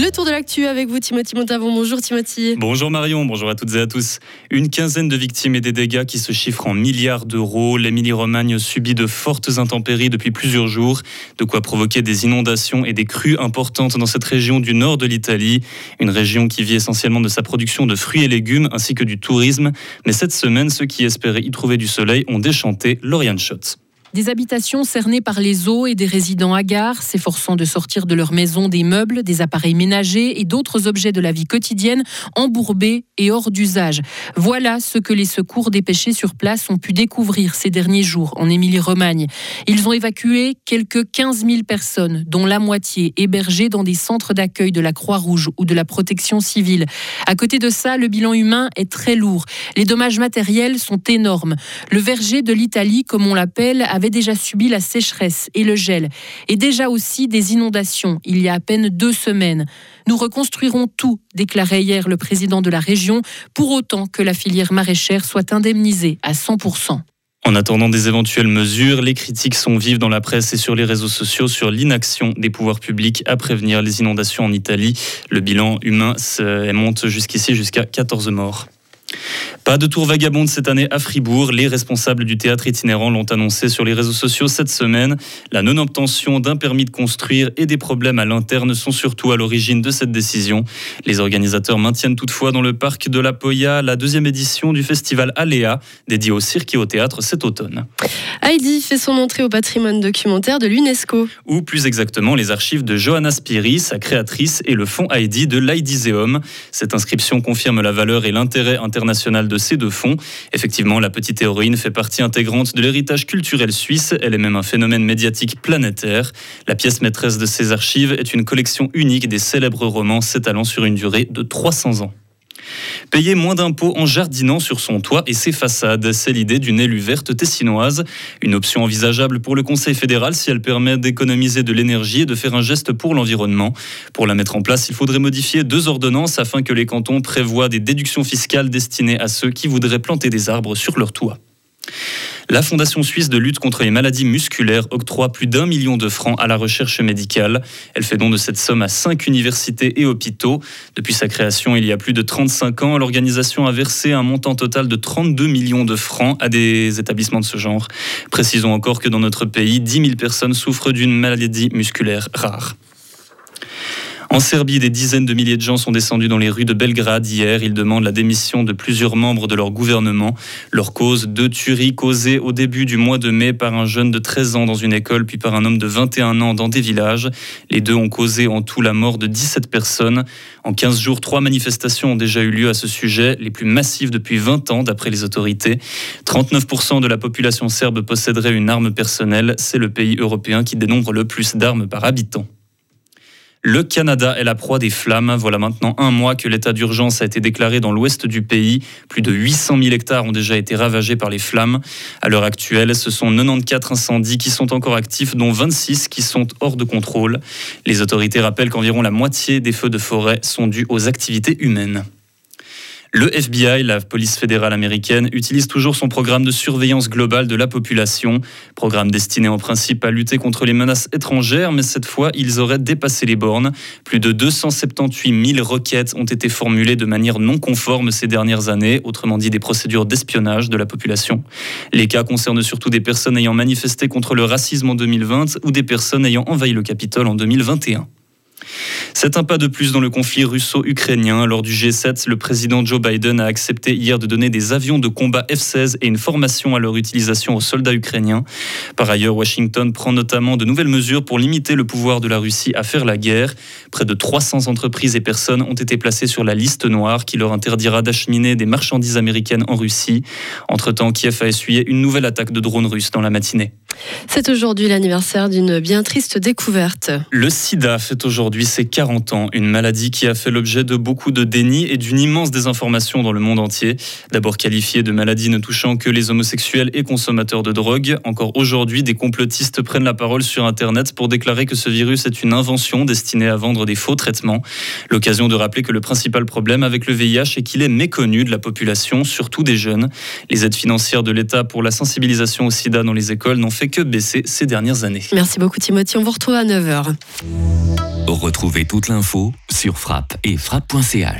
Le tour de l'actu avec vous, Timothy Montavon. Bonjour Timothy. Bonjour Marion, bonjour à toutes et à tous. Une quinzaine de victimes et des dégâts qui se chiffrent en milliards d'euros. L'Émilie-Romagne subit de fortes intempéries depuis plusieurs jours, de quoi provoquer des inondations et des crues importantes dans cette région du nord de l'Italie. Une région qui vit essentiellement de sa production de fruits et légumes ainsi que du tourisme. Mais cette semaine, ceux qui espéraient y trouver du soleil ont déchanté Lauriane Schott. Des habitations cernées par les eaux et des résidents hagards, s'efforçant de sortir de leur maison des meubles, des appareils ménagers et d'autres objets de la vie quotidienne embourbés et hors d'usage. Voilà ce que les secours dépêchés sur place ont pu découvrir ces derniers jours en Émilie-Romagne. Ils ont évacué quelques 15 000 personnes, dont la moitié hébergées dans des centres d'accueil de la Croix-Rouge ou de la protection civile. À côté de ça, le bilan humain est très lourd. Les dommages matériels sont énormes. Le verger de l'Italie, comme on l'appelle, avait déjà subi la sécheresse et le gel, et déjà aussi des inondations il y a à peine deux semaines. Nous reconstruirons tout, déclarait hier le président de la région, pour autant que la filière maraîchère soit indemnisée à 100%. En attendant des éventuelles mesures, les critiques sont vives dans la presse et sur les réseaux sociaux sur l'inaction des pouvoirs publics à prévenir les inondations en Italie. Le bilan humain monte jusqu'ici jusqu'à 14 morts. Pas de tour vagabonde cette année à Fribourg. Les responsables du théâtre itinérant l'ont annoncé sur les réseaux sociaux cette semaine. La non-obtention d'un permis de construire et des problèmes à l'interne sont surtout à l'origine de cette décision. Les organisateurs maintiennent toutefois dans le parc de la Poya la deuxième édition du festival Aléa, dédié au cirque et au théâtre cet automne. Heidi fait son entrée au patrimoine documentaire de l'UNESCO. Ou plus exactement les archives de Johanna Spiri, sa créatrice, et le fonds Heidi de l'Heidiseum. Cette inscription confirme la valeur et l'intérêt international de ces deux fonds. Effectivement, la petite héroïne fait partie intégrante de l'héritage culturel suisse. Elle est même un phénomène médiatique planétaire. La pièce maîtresse de ces archives est une collection unique des célèbres romans s'étalant sur une durée de 300 ans. Payer moins d'impôts en jardinant sur son toit et ses façades, c'est l'idée d'une élue verte tessinoise. Une option envisageable pour le Conseil fédéral si elle permet d'économiser de l'énergie et de faire un geste pour l'environnement. Pour la mettre en place, il faudrait modifier deux ordonnances afin que les cantons prévoient des déductions fiscales destinées à ceux qui voudraient planter des arbres sur leur toit. La Fondation suisse de lutte contre les maladies musculaires octroie plus d'un million de francs à la recherche médicale. Elle fait don de cette somme à cinq universités et hôpitaux. Depuis sa création il y a plus de 35 ans, l'organisation a versé un montant total de 32 millions de francs à des établissements de ce genre. Précisons encore que dans notre pays, 10 000 personnes souffrent d'une maladie musculaire rare. En Serbie, des dizaines de milliers de gens sont descendus dans les rues de Belgrade hier. Ils demandent la démission de plusieurs membres de leur gouvernement. Leur cause, deux tueries causées au début du mois de mai par un jeune de 13 ans dans une école, puis par un homme de 21 ans dans des villages. Les deux ont causé en tout la mort de 17 personnes. En 15 jours, trois manifestations ont déjà eu lieu à ce sujet, les plus massives depuis 20 ans d'après les autorités. 39% de la population serbe posséderait une arme personnelle. C'est le pays européen qui dénombre le plus d'armes par habitant. Le Canada est la proie des flammes. Voilà maintenant un mois que l'état d'urgence a été déclaré dans l'ouest du pays. Plus de 800 000 hectares ont déjà été ravagés par les flammes. À l'heure actuelle, ce sont 94 incendies qui sont encore actifs, dont 26 qui sont hors de contrôle. Les autorités rappellent qu'environ la moitié des feux de forêt sont dus aux activités humaines. Le FBI, la police fédérale américaine, utilise toujours son programme de surveillance globale de la population, programme destiné en principe à lutter contre les menaces étrangères, mais cette fois, ils auraient dépassé les bornes. Plus de 278 000 requêtes ont été formulées de manière non conforme ces dernières années, autrement dit des procédures d'espionnage de la population. Les cas concernent surtout des personnes ayant manifesté contre le racisme en 2020 ou des personnes ayant envahi le Capitole en 2021. C'est un pas de plus dans le conflit russo-ukrainien. Lors du G7, le président Joe Biden a accepté hier de donner des avions de combat F-16 et une formation à leur utilisation aux soldats ukrainiens. Par ailleurs, Washington prend notamment de nouvelles mesures pour limiter le pouvoir de la Russie à faire la guerre. Près de 300 entreprises et personnes ont été placées sur la liste noire qui leur interdira d'acheminer des marchandises américaines en Russie. Entre-temps, Kiev a essuyé une nouvelle attaque de drones russes dans la matinée. C'est aujourd'hui l'anniversaire d'une bien triste découverte. Le sida fait aujourd'hui ses 40 ans, une maladie qui a fait l'objet de beaucoup de déni et d'une immense désinformation dans le monde entier. D'abord qualifiée de maladie ne touchant que les homosexuels et consommateurs de drogue, encore aujourd'hui des complotistes prennent la parole sur Internet pour déclarer que ce virus est une invention destinée à vendre des faux traitements. L'occasion de rappeler que le principal problème avec le VIH est qu'il est méconnu de la population, surtout des jeunes. Les aides financières de l'État pour la sensibilisation au sida dans les écoles n'ont fait que baisser ces dernières années. Merci beaucoup Timothy, on vous retrouve à 9h. Retrouvez toute l'info sur frappe et frappe.ch.